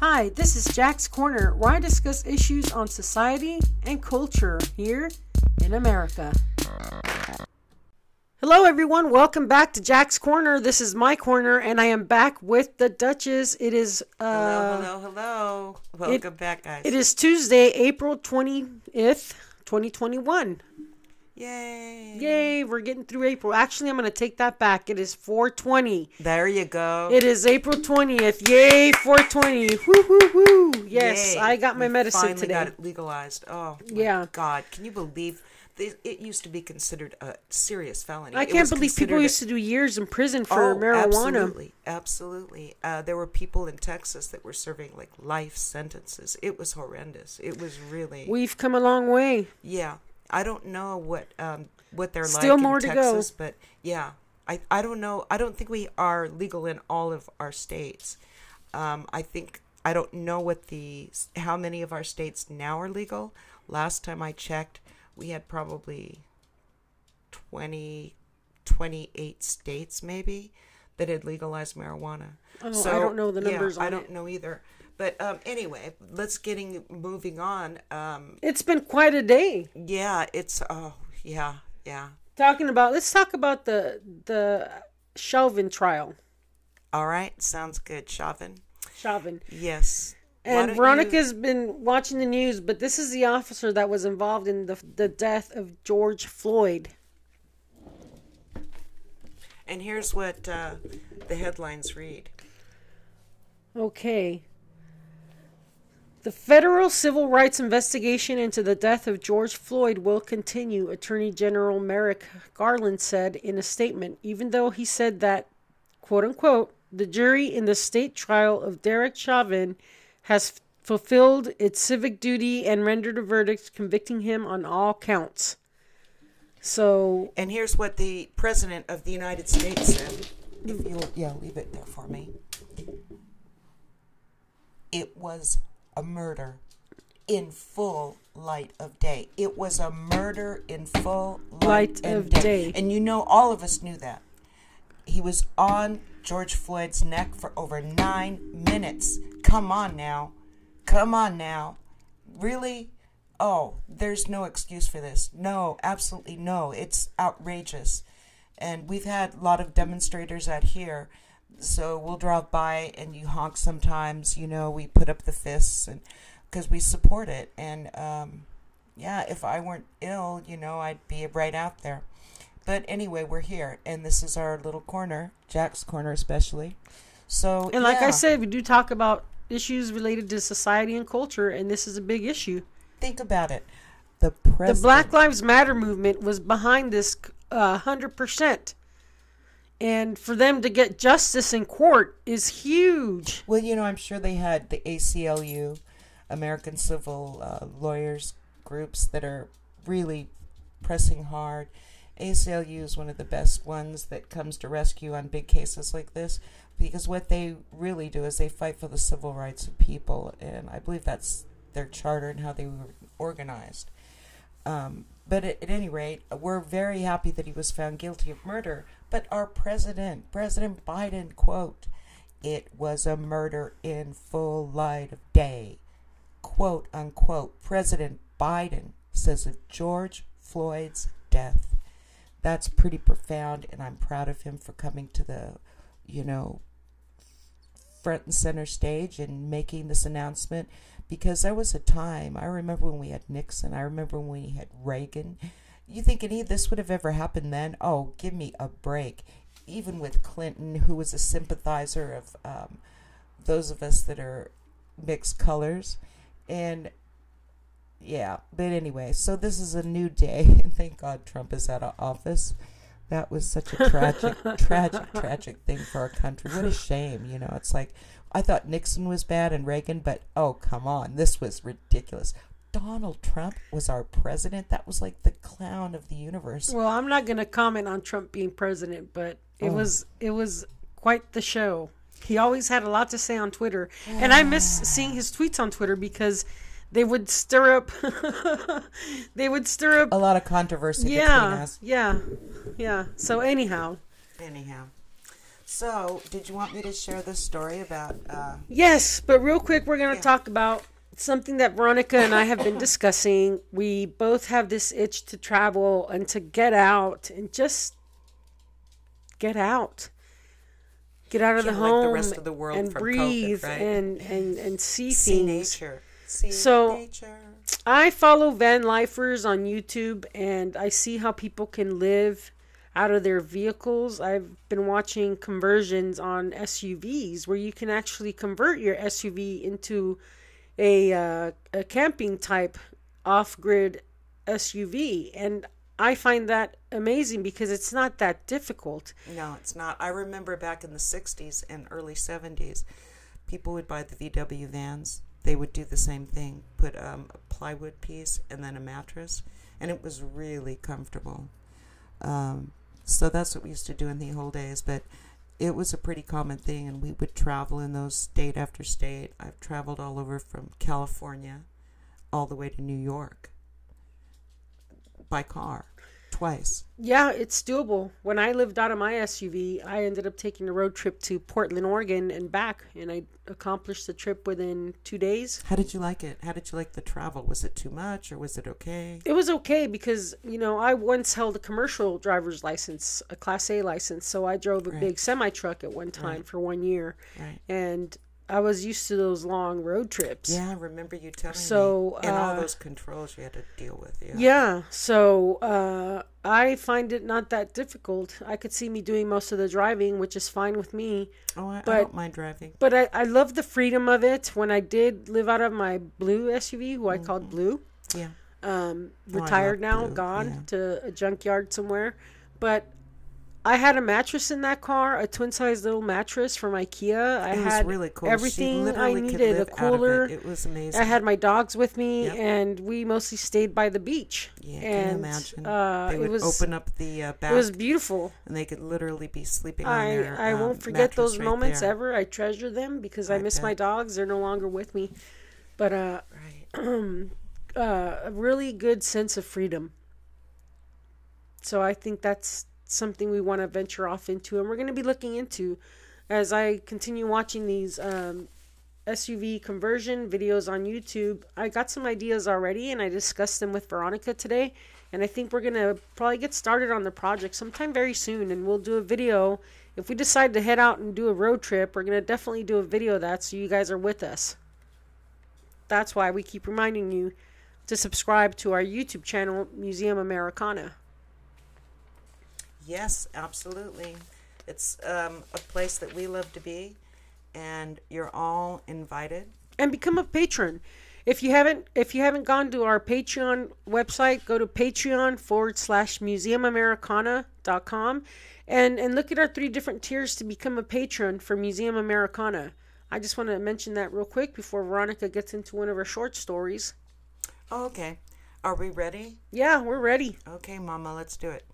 Hi, this is Jack's Corner, where I discuss issues on society and culture here in America. Hello, everyone. Welcome back to Jack's Corner. This is my corner, and I am back with the Duchess. It is uh, hello, hello, hello. Welcome back, guys. it is Tuesday, April twentieth, twenty twenty one. Yay. Yay! We're getting through April. Actually, I'm going to take that back. It is four twenty. There you go. It is April 20th. Yay, 420. Woo, woo, woo. Yes, Yay. I got my We medicine finally today. got it legalized. Oh, my Yeah. God. Can you believe? It used to be considered a serious felony. I can't believe people used to do years in prison for Oh, marijuana. Absolutely, absolutely. Uh, there were people in Texas that were serving like life sentences. It was horrendous. It was really, We've come a long way. yeah. I don't know what um, what they're Still like more in to go. But yeah, I I don't know. I don't think we are legal in all of our states. Um, I think I don't know what the how many of our states now are legal. Last time I checked, we had probably 20, 28 states maybe that had legalized marijuana. Oh, I don't know the numbers I on don't it. know either. But um, anyway, let's getting moving on. Um, It's been quite a day. yeah, it's oh yeah yeah. Talking about, let's talk about the the Chauvin trial. All right, sounds good, Chauvin. Chauvin. Yes. And Veronica's been watching the news, but this is the officer that was involved in the the death of George Floyd. and here's what uh, the headlines read. Okay. The federal civil rights investigation into the death of George Floyd will continue, Attorney General Merrick Garland said in a statement, even though he said that, quote unquote, the jury in the state trial of Derek Chauvin has fulfilled its civic duty and rendered a verdict convicting him on all counts. So, And here's what the president of the United States said. If you'll, yeah, leave it there for me. It was a murder in full light of day. It was a murder in full light, Light of day. day. And you know, all of us knew that. He was on George Floyd's neck for over nine minutes. Come on now. Come on now. Really? Oh, there's no excuse for this. No, absolutely no. It's outrageous. And we've had a lot of demonstrators out here. So we'll drive by and you honk sometimes, you know, we put up the fists and because we support it. And um, yeah, if I weren't ill, you know, I'd be right out there. But anyway, we're here and this is our little corner, Jack's corner especially. So and like I said, we do talk about issues related to society and culture, and this is a big issue. think about it. The The Black Lives Matter movement was behind this uh, 100%. And for them to get justice in court is huge. Well, you know, I'm sure they had the ACLU, American Civil uh, Lawyers groups that are really pressing hard. ACLU is one of the best ones that comes to rescue on big cases like this because what they really do is they fight for the civil rights of people, and I believe that's their charter and how they were organized. Um, but at, at any rate, we're very happy that he was found guilty of murder. But our president, President Biden, quote, it was a murder in full light of day. Quote unquote. President Biden says of George Floyd's death. That's pretty profound, and I'm proud of him for coming to the, you know, front and center stage and making this announcement because there was a time I remember when we had Nixon, I remember when we had Reagan. You think any of this would have ever happened then? Oh, give me a break. Even with Clinton, who was a sympathizer of um, those of us that are mixed colors, and yeah. But anyway, so this is a new day, and thank God Trump is out of office. That was such a tragic, tragic, tragic thing for our country. What a shame, you know. It's like I thought Nixon was bad and Reagan, but oh come on, this was ridiculous. Donald Trump was our president. That was like the clown of the universe. Well, I'm not going to comment on Trump being president, but it Oh. was it was quite the show. He always had a lot to say on Twitter, and I miss seeing his tweets on Twitter because they would stir up they would stir up A lot of controversy between yeah, us. yeah. Yeah. So anyhow, Anyhow. So, did you want me to share this story about? Uh, Yes, but real quick, we're going to Yeah. talk about something that Veronica and I have been discussing. We both have this itch to travel and to get out and just get out. Get out of the Yeah, like home the rest of the world and from COVID, breathe right? and, and, and see see things. nature. See So- nature. I follow van lifers on YouTube and I see how people can live out of their vehicles. I've been watching conversions on SUVs where you can actually convert your SUV into a uh, a camping type off-grid SUV and I find that amazing because it's not that difficult. No, it's not. I remember back in the 60s and early 70s, people would buy the VW vans. They would do the same thing put um, a plywood piece and then a mattress, and it was really comfortable. Um, so that's what we used to do in the old days, but it was a pretty common thing, and we would travel in those state after state. I've traveled all over from California all the way to New York by car twice. Yeah, it's doable. When I lived out of my SUV, I ended up taking a road trip to Portland, Oregon, and back, and I accomplished the trip within two days. How did you like it? How did you like the travel? Was it too much or was it okay? It was okay because you know I once held a commercial driver's license, a Class A license, so I drove a Right. big semi truck at one time Right. for one year, Right. and I was used to those long road trips. Yeah, I remember you telling So, me. And all uh, those controls you had to deal with. Yeah. Yeah, so uh, I find it not that difficult. I could see me doing most of the driving, which is fine with me. Oh, I, I But- don't mind driving. But I, I love the freedom of it. When I did live out of my blue SUV, who I called Blue, Yeah. um, Oh, retired love now, Blue, gone yeah. to a junkyard somewhere. But I had a mattress in that car, a twin size little mattress from IKEA. I It was had really cool. Everything I needed, a live out of cooler. It. it was amazing. I had my dogs with me, Yep. and we mostly stayed by the beach. yeah, can and you imagine? uh, they it would was open up the uh, back it was beautiful. and they could literally be sleeping on I their I um, won't forget those right moments there. ever. I treasure them because I, I miss my dogs. They're no longer with me, but uh, Right. uh, a really good sense of freedom. So I think that's something we want to venture off into, and we're going to be looking into as I continue watching these um, SUV conversion videos on YouTube. I got some ideas already, and I discussed them with Veronica today. And I think we're going to probably get started on the project sometime very soon, and we'll do a video. If we decide to head out and do a road trip, we're going to definitely do a video of that so you guys are with us. That's why we keep reminding you to subscribe to our YouTube channel, Museum Americana. Yes, absolutely. It's um, a place that we love to be, and you're all invited. and become a patron. If you haven't if you haven't gone to our Patreon website, go to Patreon forward slash museumamericana.com and, and look at our three different tiers to become a patron for Museum Americana. I just want to mention that real quick before Veronica gets into one of her short stories. Oh, okay. Are we ready? Yeah, we're ready. Okay, Mama, let's do it.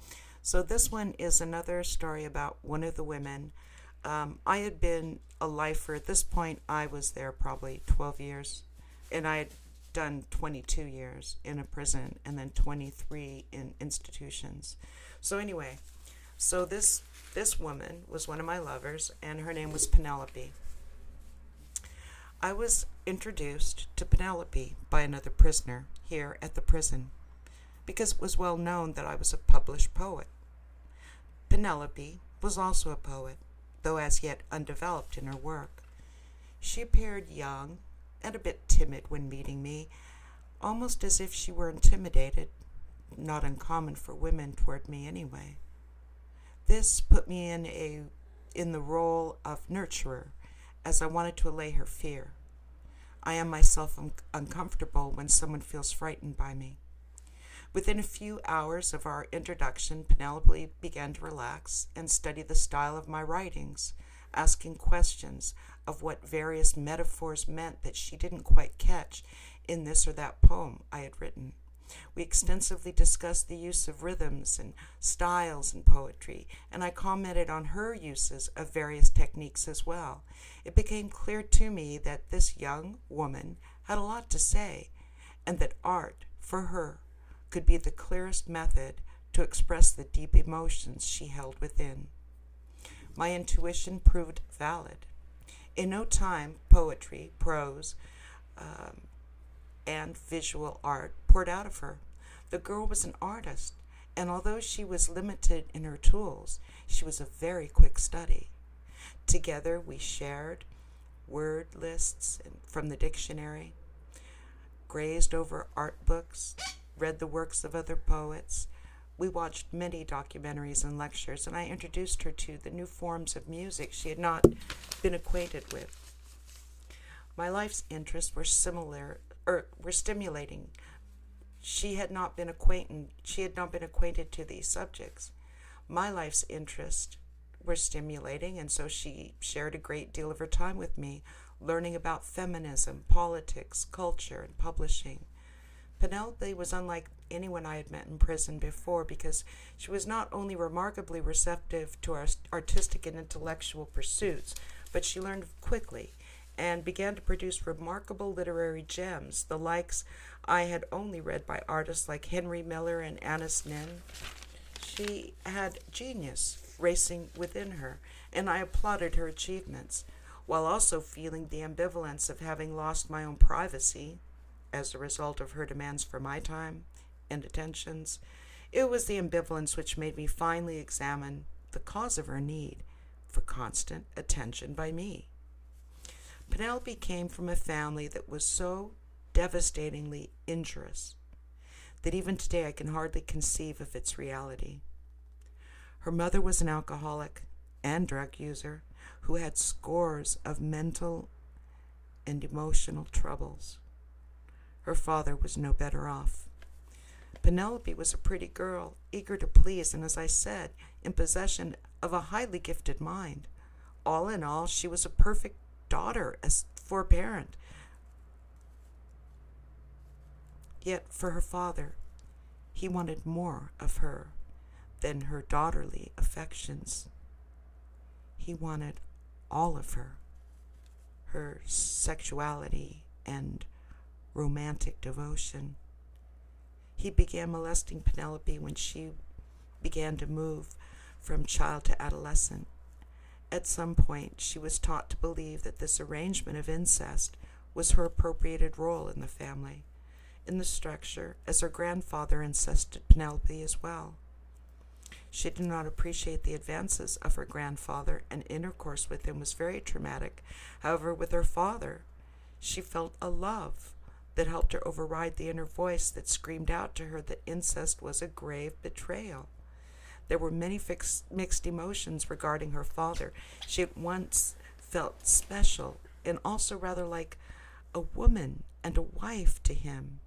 So, this one is another story about one of the women. Um, I had been a lifer. At this point, I was there probably 12 years, and I had done 22 years in a prison and then 23 in institutions. So, anyway, so this this woman was one of my lovers, and her name was Penelope. I was introduced to Penelope by another prisoner here at the prison because it was well known that I was a published poet. Penelope was also a poet, though as yet undeveloped in her work. She appeared young and a bit timid when meeting me, almost as if she were intimidated, not uncommon for women toward me anyway. This put me in a in the role of nurturer, as I wanted to allay her fear. I am myself un- uncomfortable when someone feels frightened by me. Within a few hours of our introduction, Penelope began to relax and study the style of my writings, asking questions of what various metaphors meant that she didn't quite catch in this or that poem I had written. We extensively discussed the use of rhythms and styles in poetry, and I commented on her uses of various techniques as well. It became clear to me that this young woman had a lot to say, and that art, for her, could be the clearest method to express the deep emotions she held within. my intuition proved valid. In no time, poetry, prose, um, and visual art poured out of her. The girl was an artist, and although she was limited in her tools, she was a very quick study. Together, we shared word lists from the dictionary, grazed over art books, read the works of other poets. We watched many documentaries and lectures, and I introduced her to the new forms of music she had not been acquainted with. My life's interests were similar, or er, were stimulating. She had not been acquainted. She had not been acquainted to these subjects. My life's interests were stimulating, and so she shared a great deal of her time with me, learning about feminism, politics, culture, and publishing. Penelope was unlike anyone I had met in prison before because she was not only remarkably receptive to our artistic and intellectual pursuits, but she learned quickly and began to produce remarkable literary gems, the likes I had only read by artists like Henry Miller and Anaïs Nin. She had genius racing within her, and I applauded her achievements, while also feeling the ambivalence of having lost my own privacy as a result of her demands for my time and attentions. It was the ambivalence which made me finally examine the cause of her need for constant attention by me. Penelope came from a family that was so devastatingly injurious that even today I can hardly conceive of its reality. Her mother was an alcoholic and drug user who had scores of mental and emotional troubles. Her father was no better off. Penelope was a pretty girl, eager to please, and as I said, in possession of a highly gifted mind. All in all, she was a perfect daughter as for a parent. Yet for her father, he wanted more of her than her daughterly affections. He wanted all of her, her sexuality and romantic devotion. He began molesting Penelope when she began to move from child to adolescent. At some point, she was taught to believe that this arrangement of incest was her appropriated role in the family, in the structure, as her grandfather incested Penelope as well. She did not appreciate the advances of her grandfather, and intercourse with him was very traumatic. However, with her father, she felt a love that helped her override the inner voice that screamed out to her that incest was a grave betrayal. There were many mixed emotions regarding her father. She at once felt special and also rather like a woman and a wife to him.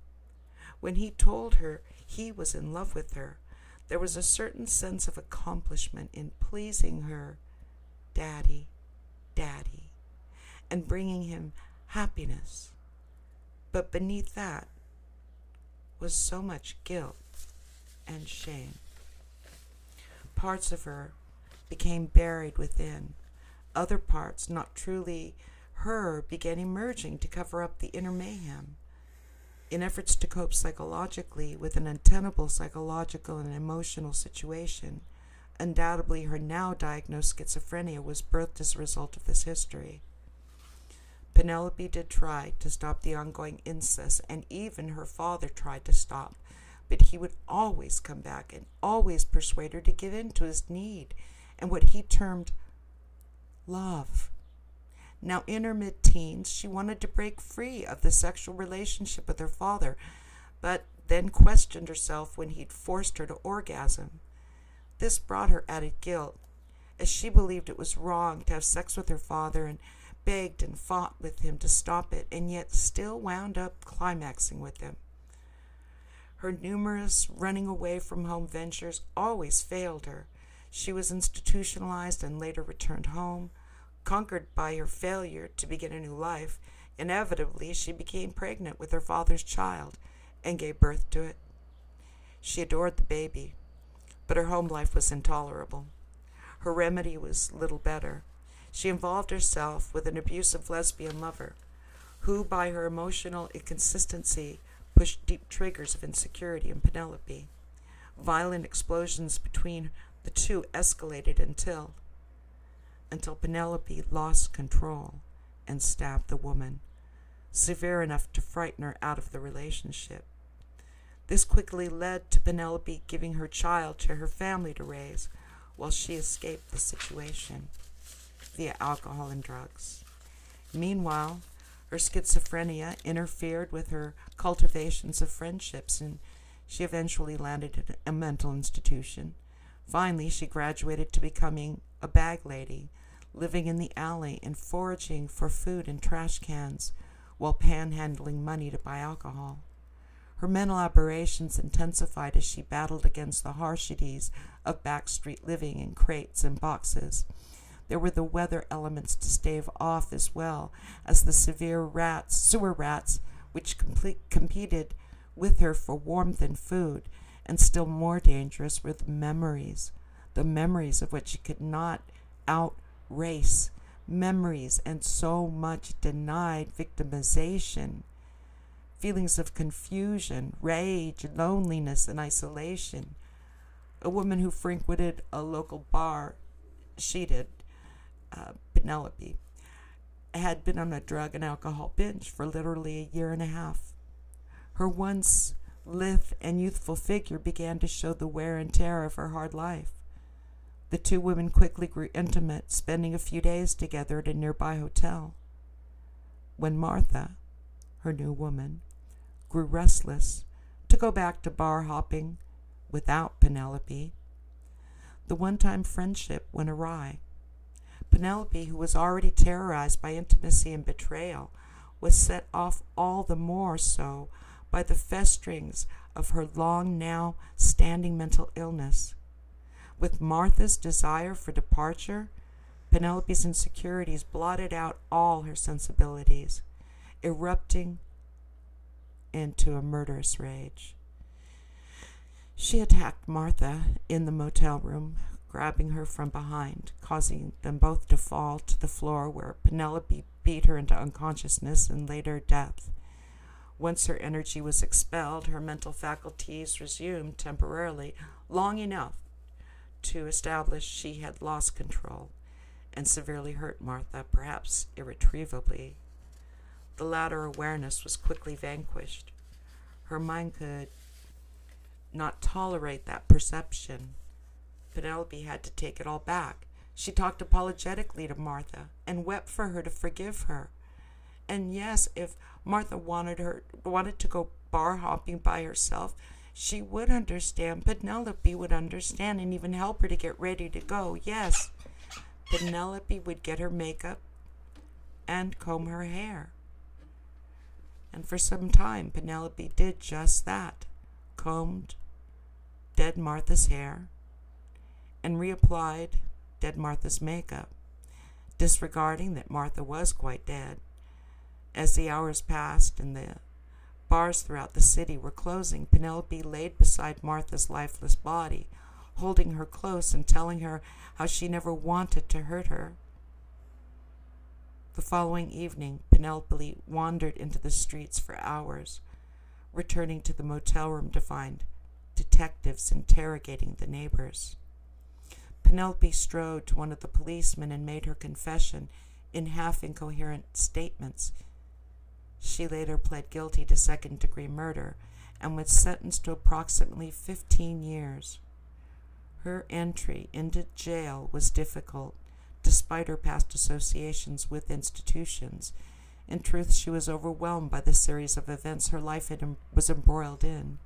When he told her he was in love with her, there was a certain sense of accomplishment in pleasing her, Daddy, Daddy, and bringing him happiness. But beneath that was so much guilt and shame. Parts of her became buried within. Other parts, not truly her, began emerging to cover up the inner mayhem in efforts to cope psychologically with an untenable psychological and emotional situation. Undoubtedly, her now diagnosed schizophrenia was birthed as a result of this history. Penelope did try to stop the ongoing incest, and even her father tried to stop, but he would always come back and always persuade her to give in to his need and what he termed love. Now, in her mid teens, she wanted to break free of the sexual relationship with her father, but then questioned herself when he'd forced her to orgasm. This brought her added guilt, as she believed it was wrong to have sex with her father and begged and fought with him to stop it, and yet still wound up climaxing with him. Her numerous running away from home ventures always failed her. She was institutionalized and later returned home Conquered by her failure to begin a new life, inevitably she became pregnant with her father's child and gave birth to it. She adored the baby, but her home life was intolerable. Her remedy was little better. She involved herself with an abusive lesbian lover who, by her emotional inconsistency, pushed deep triggers of insecurity in Penelope. Violent explosions between the two escalated until until Penelope lost control and stabbed the woman, severe enough to frighten her out of the relationship. This quickly led to Penelope giving her child to her family to raise while she escaped the situation via alcohol and drugs. Meanwhile, her schizophrenia interfered with her cultivations of friendships, and she eventually landed in a mental institution. Finally, she graduated to becoming a bag lady, living in the alley and foraging for food in trash cans while panhandling money to buy alcohol. Her mental aberrations intensified as she battled against the harshities of backstreet living in crates and boxes. There were the weather elements to stave off as well as the severe rats, sewer rats, which complete, competed with her for warmth and food. And still more dangerous were the memories, the memories of which she could not outrace, memories and so much denied victimization feelings of confusion, rage, loneliness, and isolation. A woman who frequented a local bar, she did, uh, Penelope, had been on a drug and alcohol binge for literally a year and a half. Her once lithe and youthful figure began to show the wear and tear of her hard life. The two women quickly grew intimate, spending a few days together at a nearby hotel. When Martha, her new woman, grew restless to go back to bar hopping without Penelope. The one time friendship went awry. Penelope, who was already terrorized by intimacy and betrayal, was set off all the more so by the festerings of her long now standing mental illness. With Martha's desire for departure, Penelope's insecurities blotted out all her sensibilities, erupting into a murderous rage. She attacked Martha in the motel room, grabbing her from behind, causing them both to fall to the floor where Penelope beat her into unconsciousness and later death. Once her energy was expelled, her mental faculties resumed temporarily, long enough to establish she had lost control and severely hurt Martha, perhaps irretrievably. The latter awareness was quickly vanquished. Her mind could not tolerate that perception. Penelope had to take it all back. She talked apologetically to Martha and wept for her to forgive her. And yes, if Martha wanted her wanted to go bar hopping by herself, she would understand. Penelope would understand and even help her to get ready to go. Yes, Penelope would get her makeup and comb her hair. And for some time, Penelope did just that combed dead Martha's hair and reapplied dead Martha's makeup, disregarding that Martha was quite dead. As the hours passed and the bars throughout the city were closing, Penelope laid beside Martha's lifeless body, holding her close and telling her how she never wanted to hurt her. The following evening, Penelope wandered into the streets for hours, returning to the motel room to find detectives interrogating the neighbors. Penelope strode to one of the policemen and made her confession in half incoherent statements. She later pled guilty to second degree murder and was sentenced to approximately 15 years. Her entry into jail was difficult despite her past associations with institutions. In truth, she was overwhelmed by the series of events her life had, was embroiled in.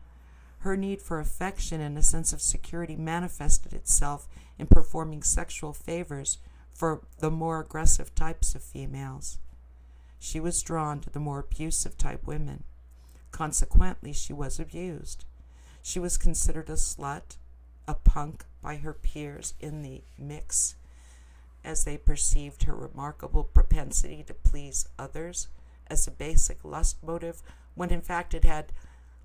Her need for affection and a sense of security manifested itself in performing sexual favors for the more aggressive types of females. She was drawn to the more abusive type women. Consequently, she was abused. She was considered a slut, a punk by her peers in the mix as they perceived her remarkable propensity to please others as a basic lust motive, when in fact it had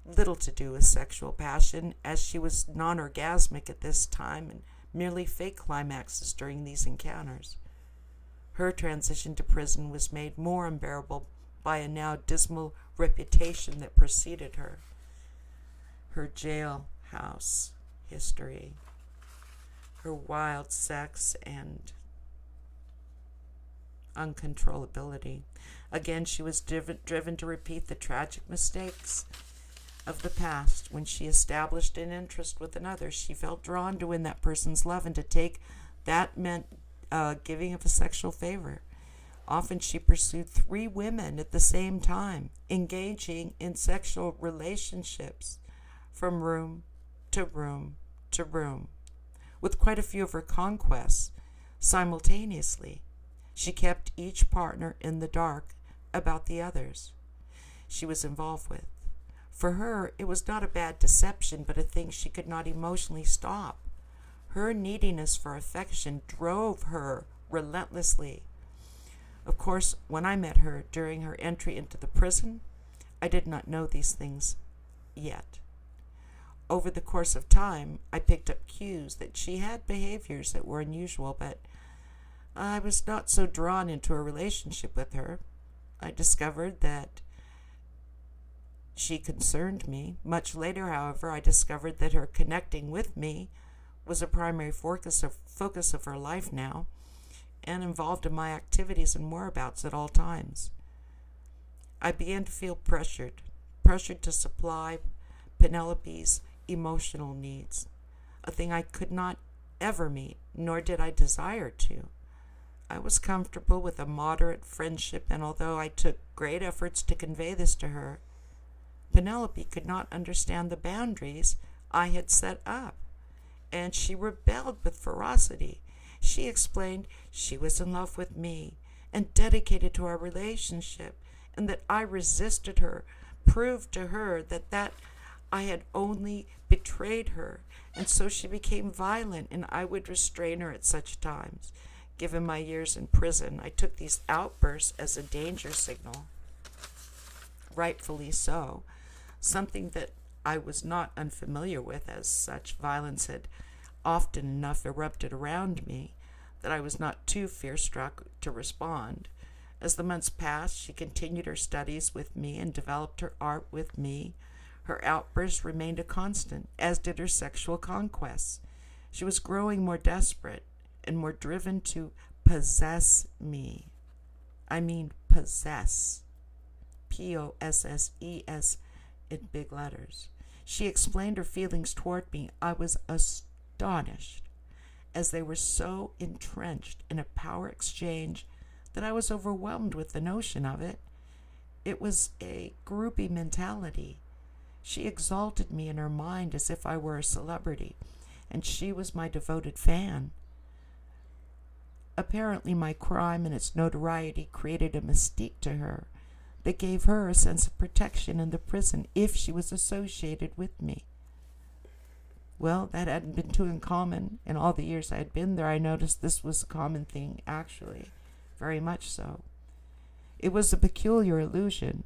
little to do with sexual passion, as she was non orgasmic at this time and merely fake climaxes during these encounters. Her transition to prison was made more unbearable by a now dismal reputation that preceded her. Her jailhouse history, her wild sex and uncontrollability. Again, she was driven, driven to repeat the tragic mistakes of the past. When she established an interest with another, she felt drawn to win that person's love, and to take that meant uh, giving of a sexual favor. Often she pursued three women at the same time, engaging in sexual relationships from room to room to room, with quite a few of her conquests simultaneously. She kept each partner in the dark about the others she was involved with. For her, it was not a bad deception, but a thing she could not emotionally stop. Her neediness for affection drove her relentlessly. Of course, when I met her during her entry into the prison, I did not know these things yet. Over the course of time, I picked up cues that she had behaviors that were unusual, but I was not so drawn into a relationship with her. I discovered that she concerned me. Much later, however, I discovered that her connecting with me was a primary focus of, focus of her life now and involved in my activities and whereabouts at all times. I began to feel pressured, pressured to supply Penelope's emotional needs, a thing I could not ever meet, nor did I desire to. I was comfortable with a moderate friendship, and although I took great efforts to convey this to her, Penelope could not understand the boundaries I had set up, and she rebelled with ferocity. She explained she was in love with me and dedicated to our relationship, and that I resisted her, proved to her that that I had only betrayed her, and so she became violent, and I would restrain her at such times. Given my years in prison, I took these outbursts as a danger signal. Rightfully so. Something that I was not unfamiliar with, as such violence had often enough erupted around me that I was not too fear struck to respond. As the months passed, she continued her studies with me and developed her art with me. Her outbursts remained a constant, as did her sexual conquests. She was growing more desperate and more driven to possess me. I mean, possess. P O S S E S in big letters. She explained her feelings toward me. I was astonished, as they were so entrenched in a power exchange that I was overwhelmed with the notion of it. It was a groupie mentality. She exalted me in her mind as if I were a celebrity, and she was my devoted fan. Apparently, my crime and its notoriety created a mystique to her that gave her a sense of protection in the prison if she was associated with me. Well, that hadn't been too uncommon. In all the years I had been there, I noticed this was a common thing, actually, very much so. It was a peculiar illusion,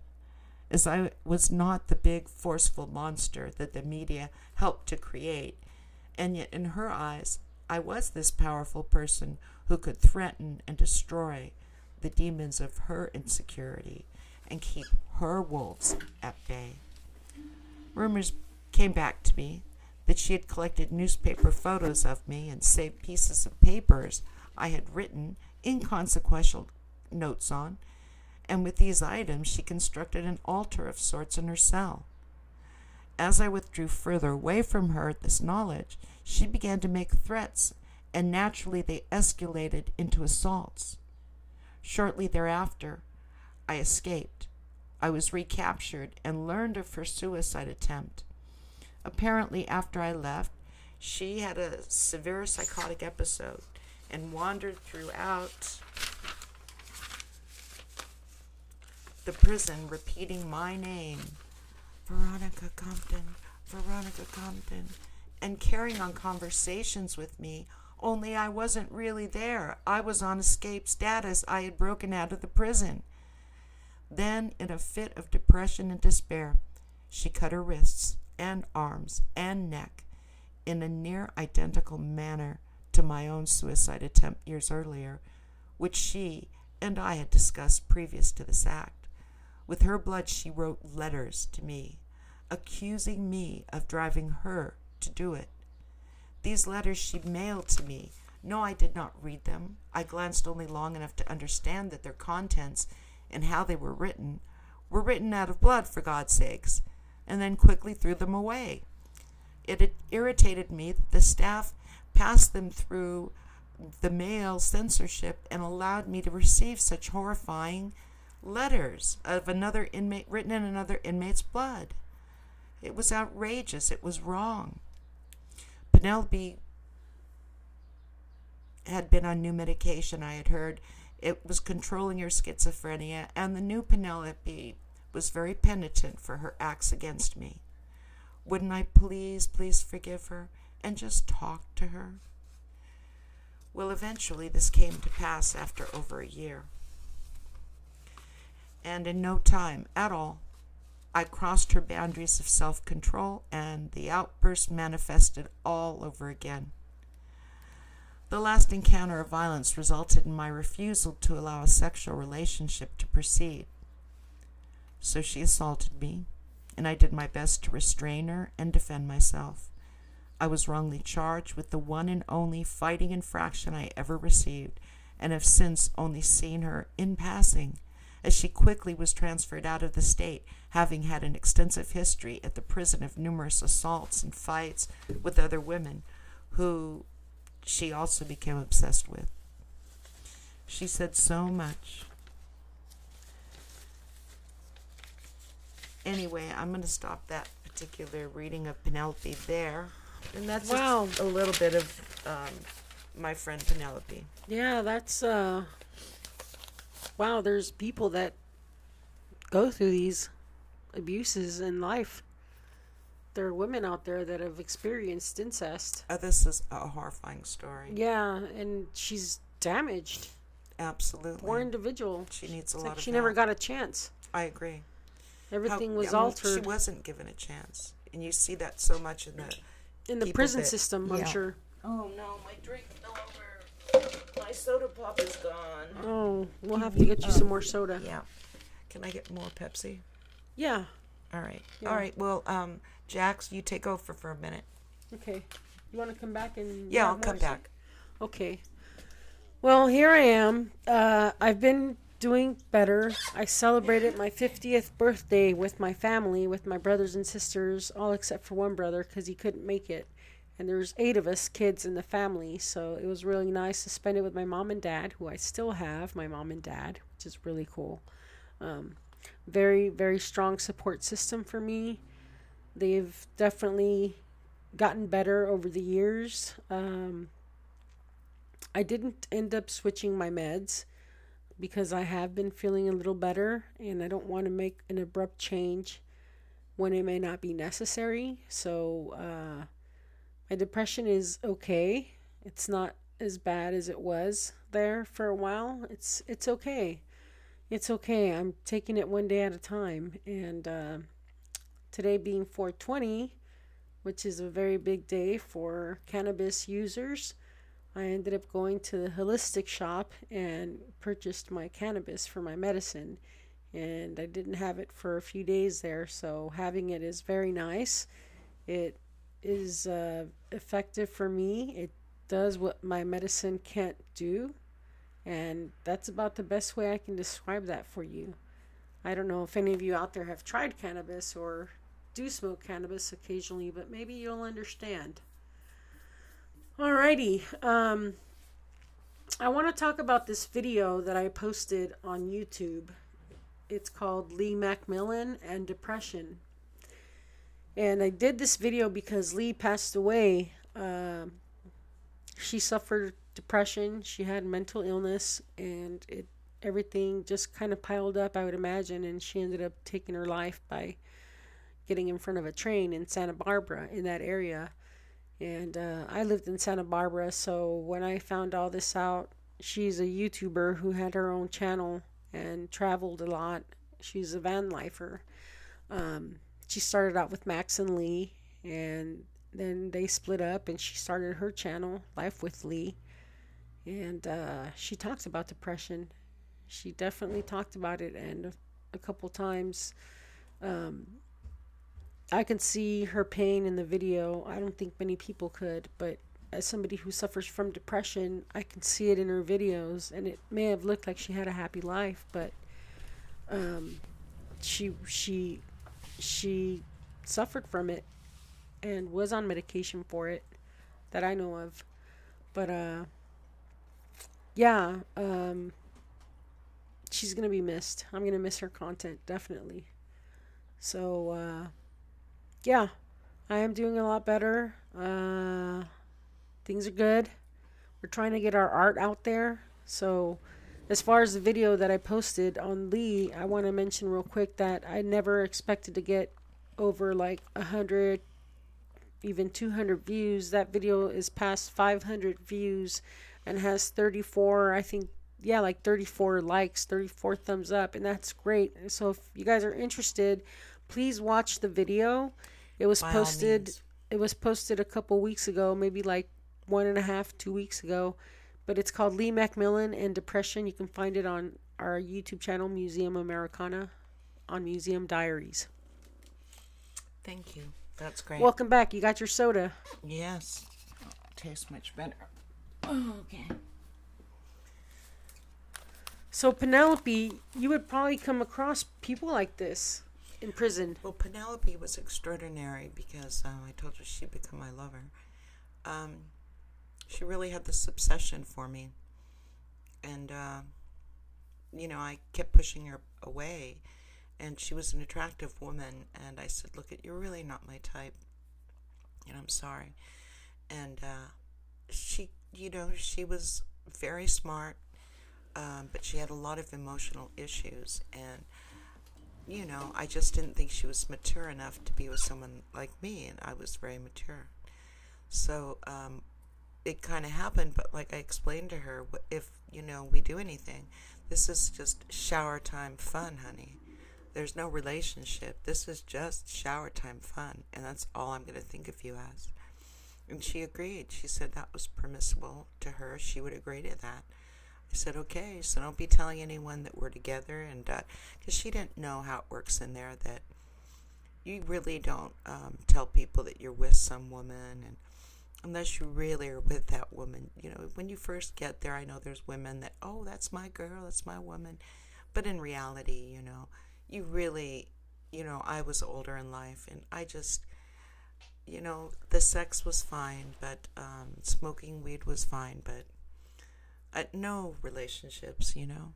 as I was not the big, forceful monster that the media helped to create, and yet in her eyes, I was this powerful person who could threaten and destroy the demons of her insecurity and keep her wolves at bay. Rumors came back to me that she had collected newspaper photos of me and saved pieces of papers I had written inconsequential notes on, and with these items she constructed an altar of sorts in her cell. As I withdrew further away from her this knowledge, she began to make threats and naturally they escalated into assaults. Shortly thereafter, I escaped. I was recaptured and learned of her suicide attempt. Apparently, after I left, she had a severe psychotic episode and wandered throughout the prison repeating my name Veronica Compton, Veronica Compton, and carrying on conversations with me only I wasn't really there. I was on escape status. I had broken out of the prison. Then, in a fit of depression and despair, she cut her wrists and arms and neck in a near identical manner to my own suicide attempt years earlier, which she and I had discussed previous to this act. With her blood, she wrote letters to me, accusing me of driving her to do it. These letters she mailed to me, No, I did not read them. I glanced only long enough to understand that their contents and how they were written were written out of blood, for God's sakes, and then quickly threw them away. It irritated me that the staff passed them through the mail censorship and allowed me to receive such horrifying letters of another inmate written in another inmate's blood. It was outrageous. It was wrong. Penelope had been on new medication, I had heard. It was controlling her schizophrenia, and the new Penelope was very penitent for her acts against me. Wouldn't I please, please forgive her and just talk to her? Well, eventually this came to pass after over a year. And in no time at all, I crossed her boundaries of self control, and the outburst manifested all over again. The last encounter of violence resulted in my refusal to allow a sexual relationship to proceed. So she assaulted me, and I did my best to restrain her and defend myself. I was wrongly charged with the one and only fighting infraction I ever received, and have since only seen her in passing, as she quickly was transferred out of the state, having had an extensive history at the prison of numerous assaults and fights with other women who she also became obsessed with. She said so much. Anyway, I'm going to stop that particular reading of Penelope there. And that's wow. a little bit of um, my friend Penelope. Yeah, that's uh wow, there's people that go through these abuses in life there are women out there that have experienced incest. Uh, this is a horrifying story. Yeah, and she's damaged. Absolutely. Poor individual. She needs a it's lot like of She help. never got a chance. I agree. Everything How, was yeah, altered. She wasn't given a chance. And you see that so much in the in the prison that, system, yeah. I'm sure. Oh no, my drink no longer my soda pop is gone. Oh, we'll have to get you um, some more soda. Yeah. Can I get more Pepsi? Yeah. All right. Yeah. All right. Well, um Jax, you take over for a minute. Okay. You want to come back and yeah, I'll come back. Okay. Well, here I am. Uh, I've been doing better. I celebrated my 50th birthday with my family, with my brothers and sisters, all except for one brother because he couldn't make it. And there's eight of us kids in the family, so it was really nice to spend it with my mom and dad, who I still have, my mom and dad, which is really cool. Um, very, very strong support system for me. They've definitely gotten better over the years. Um, I didn't end up switching my meds because I have been feeling a little better and I don't want to make an abrupt change when it may not be necessary. So, uh, my depression is okay. It's not as bad as it was there for a while. It's it's okay. It's okay. I'm taking it one day at a time and uh, Today being 420, which is a very big day for cannabis users. I ended up going to the holistic shop and purchased my cannabis for my medicine. And I didn't have it for a few days there, so having it is very nice. It is uh, effective for me. It does what my medicine can't do. And that's about the best way I can describe that for you. I don't know if any of you out there have tried cannabis or do smoke cannabis occasionally, but maybe you'll understand. Alrighty. Um, I want to talk about this video that I posted on YouTube. It's called Lee Macmillan and Depression. And I did this video because Lee passed away. Uh, she suffered depression. She had mental illness, and it everything just kind of piled up. I would imagine, and she ended up taking her life by getting in front of a train in Santa Barbara in that area. And uh, I lived in Santa Barbara, so when I found all this out, she's a YouTuber who had her own channel and traveled a lot. She's a van lifer. Um, she started out with Max and Lee, and then they split up, and she started her channel, Life with Lee. And uh, she talks about depression. She definitely talked about it, and a couple times um, I can see her pain in the video. I don't think many people could, but as somebody who suffers from depression, I can see it in her videos, and it may have looked like she had a happy life, but um, she she she suffered from it and was on medication for it that I know of. But uh yeah, um she's to be missed. I'm to miss her content definitely. So uh yeah, I am doing a lot better. Uh things are good. We're trying to get our art out there. So as far as the video that I posted on Lee, I want to mention real quick that I never expected to get over like a hundred, even 200 views. That video is past 500 views and has 34, I think, yeah, like 34 likes, 34 thumbs up, and that's great. So if you guys are interested, please watch the video. It was posted. It was posted a couple weeks ago, maybe like one and a half, two weeks ago. But it's called Lee Macmillan and Depression. You can find it on our YouTube channel, Museum Americana, on Museum Diaries. Thank you. That's great. Welcome back. You got your soda. yes. tastes much better. Oh, okay. So Penelope, you would probably come across people like this in prison. Well, Penelope was extraordinary because um, I told her she'd become my lover. Um, she really had this obsession for me. And, uh, you know, I kept pushing her away. And she was an attractive woman. And I said, Look, you're really not my type. And I'm sorry. And uh, she, you know, she was very smart, um, but she had a lot of emotional issues. And, you know, I just didn't think she was mature enough to be with someone like me, and I was very mature. So um, it kind of happened, but like I explained to her, if you know we do anything, this is just shower time fun, honey. There's no relationship. This is just shower time fun, and that's all I'm going to think of you as. And she agreed. She said that was permissible to her. She would agree to that. I said, okay, so don't be telling anyone that we're together. And because she didn't know how it works in there, that you really don't um, tell people that you're with some woman. And unless you really are with that woman, you know, when you first get there, I know there's women that, oh, that's my girl, that's my woman. But in reality, you know, you really, you know, I was older in life and I just, you know, the sex was fine, but um, smoking weed was fine, but uh, no relationships, you know.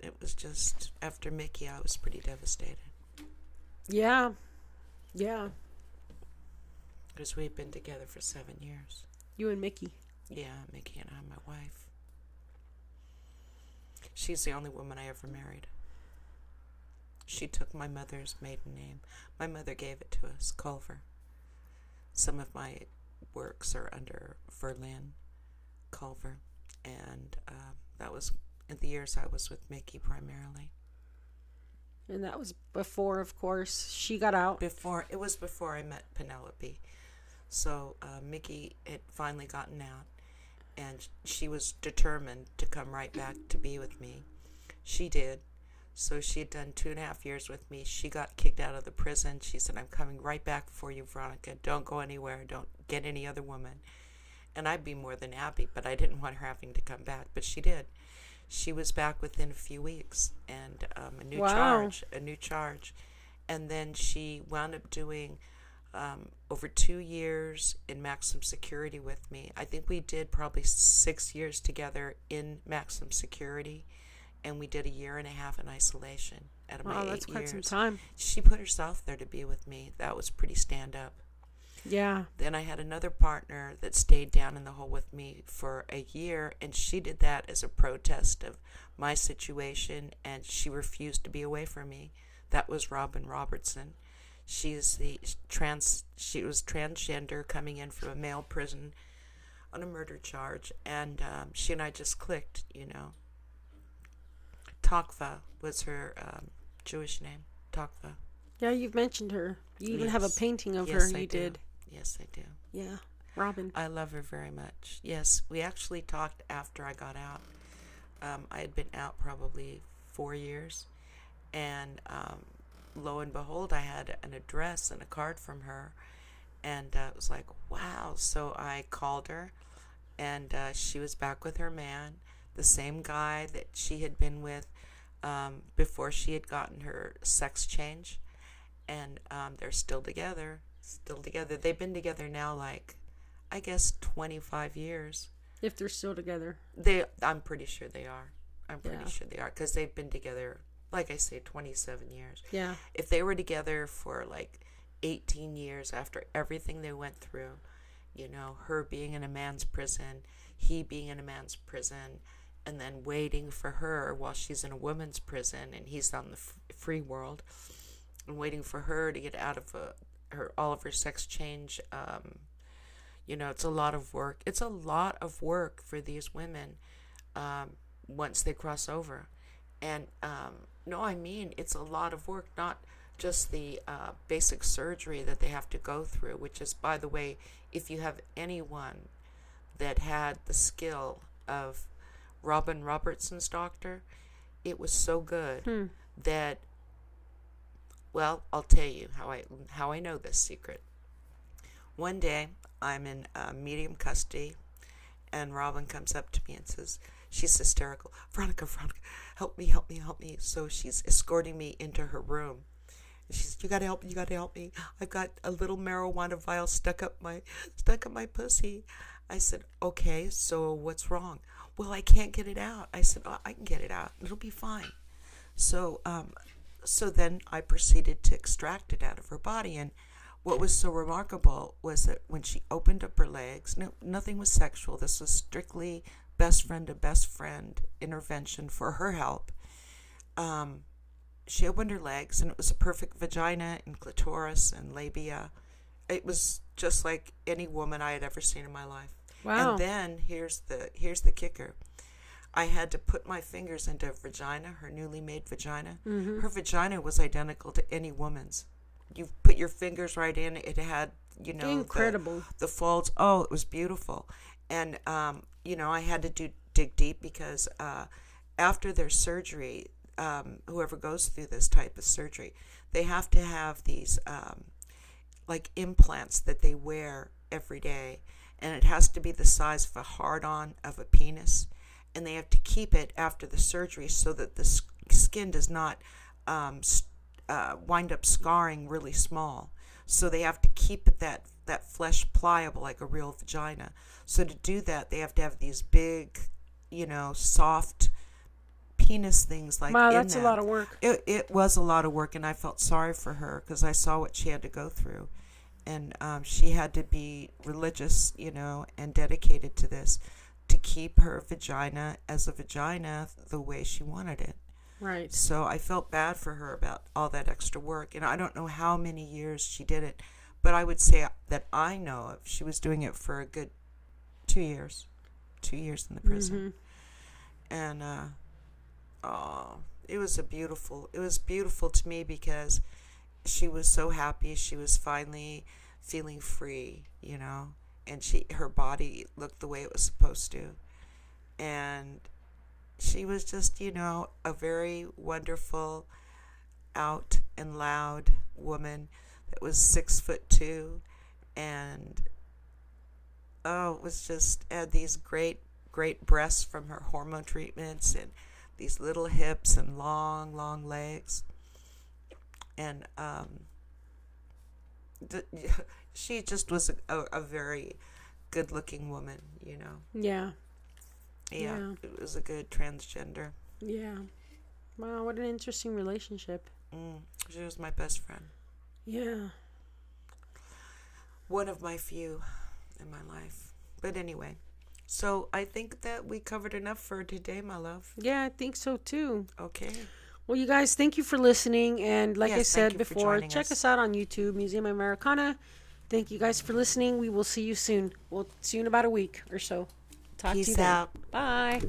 It was just after Mickey, I was pretty devastated Yeah. Yeah. because we've been together for seven years. You and Mickey. Yeah, Mickey and I, my wife. She's the only woman I ever married. She took my mother's maiden name. My mother gave it to us, Culver. Some of my works are under Verlin Culver, and uh, that was in the years I was with Mickey primarily. And that was before, of course, she got out. Before it was before I met Penelope, so uh, Mickey had finally gotten out, and she was determined to come right back to be with me. She did. So she had done two and a half years with me. She got kicked out of the prison. She said, "I'm coming right back for you, Veronica. Don't go anywhere. Don't get any other woman." And I'd be more than happy, but I didn't want her having to come back. But she did. She was back within a few weeks, and um, a new Wow. charge, a new charge, and then she wound up doing um, over two years in maximum security with me. I think we did probably six years together in maximum security, and we did a year and a half in isolation. Out of my Wow, eight that's quite years, some time. she put herself there to be with me. That was pretty stand up. Yeah. Then I had another partner that stayed down in the hole with me for a year, and she did that as a protest of my situation, and she refused to be away from me. That was Robin Robertson. She is the trans. She was transgender, coming in from a male prison on a murder charge, and um, she and I just clicked. You know, Takva was her um, Jewish name. Takva. Yeah, you've mentioned her. You even have a painting of Yes, her. I You do. did. Yes, I do. Yeah. Robin. I love her very much. Yes, we actually talked after I got out. Um, I had been out probably four years, and um, lo and behold, I had an address and a card from her, and uh, it was like, wow. So I called her, and uh, she was back with her man, the same guy that she had been with um, before she had gotten her sex change, and um, they're still together. Still together. They've been together now, like I guess, twenty five years. If they're still together, they. I'm pretty sure they are. I'm pretty Yeah. sure they are because they've been together, like I say, 27 years. yeah, If they were together for like 18 years after everything they went through, you know, her being in a man's prison, he being in a man's prison, and then waiting for her while she's in a woman's prison and he's on the f- free world, and waiting for her to get out of uh her all of her sex change. Um, you know, it's a lot of work. It's a lot of work for these women um, once they cross over. And um, no, I mean, it's a lot of work, not just the uh, basic surgery that they have to go through, which is, by the way, if you have anyone that had the skill of Robin Robertson's doctor, it was so good that, well, I'll tell you how I how I know this secret. One day, I'm in uh, medium custody, and Robin comes up to me and says, she's hysterical. Veronica, Veronica, help me, help me, help me. So she's escorting me into her room. And she says, you gotta help me, you gotta help me. I've got a little marijuana vial stuck up my, stuck up my pussy. I said, okay, so what's wrong? Well, I can't get it out. I said, oh, I can get it out. It'll be fine. So, um, so then I proceeded to extract it out of her body. And what was so remarkable was that when she opened up her legs, no, nothing was sexual. This was strictly best friend to best friend intervention for her help. Um, she opened her legs, and it was a perfect vagina and clitoris and labia. It was just like any woman I had ever seen in my life. Wow. And then here's the here's the kicker. I had to put my fingers into her vagina, her newly made vagina. Her vagina was identical to any woman's. You put your fingers right in, it had, you know, the- Incredible. The, folds. Oh, it was beautiful. And, um, you know, I had to do dig deep because uh, after their surgery, um, whoever goes through this type of surgery, they have to have these um, like implants that they wear every day, and it has to be the size of a hard on of a penis, and they have to keep it after the surgery so that the skin does not um, uh, wind up scarring really small. So they have to keep it that that flesh pliable like a real vagina. So to do that, they have to have these big, you know, soft penis things like Wow, that's a lot of work. It it was a lot of work, and I felt sorry for her because I saw what she had to go through, and um, she had to be religious, you know, and dedicated to this to keep her vagina as a vagina the way she wanted it. Right. So I felt bad for her about all that extra work, and I don't know how many years she did it, but I would say that I know of she was doing it for a good two years, two years in the prison, and uh, oh, it was a beautiful. It was beautiful to me because she was so happy. She was finally feeling free, you know, and she her body looked the way it was supposed to, and she was just, you know, a very wonderful, out and loud woman that was six foot two, and oh, it was just had these great, great breasts from her hormone treatments and these little hips and long, long legs, and um, she just was a, a, very good-looking woman, you know. Yeah. Yeah, Yeah. it was a good transgender. Yeah. Wow, what an interesting relationship. Mm, she was my best friend. Yeah. One of my few in my life. But anyway, so I think that we covered enough for today, my love. Yeah, I think so too. Okay. Well, you guys, thank you for listening. And like I Yes, thank said before, check us. us out on YouTube, Museum Americana. Thank you guys for listening. We will see you soon. We'll see you in about a week or so. Talk to you Peace then. Bye.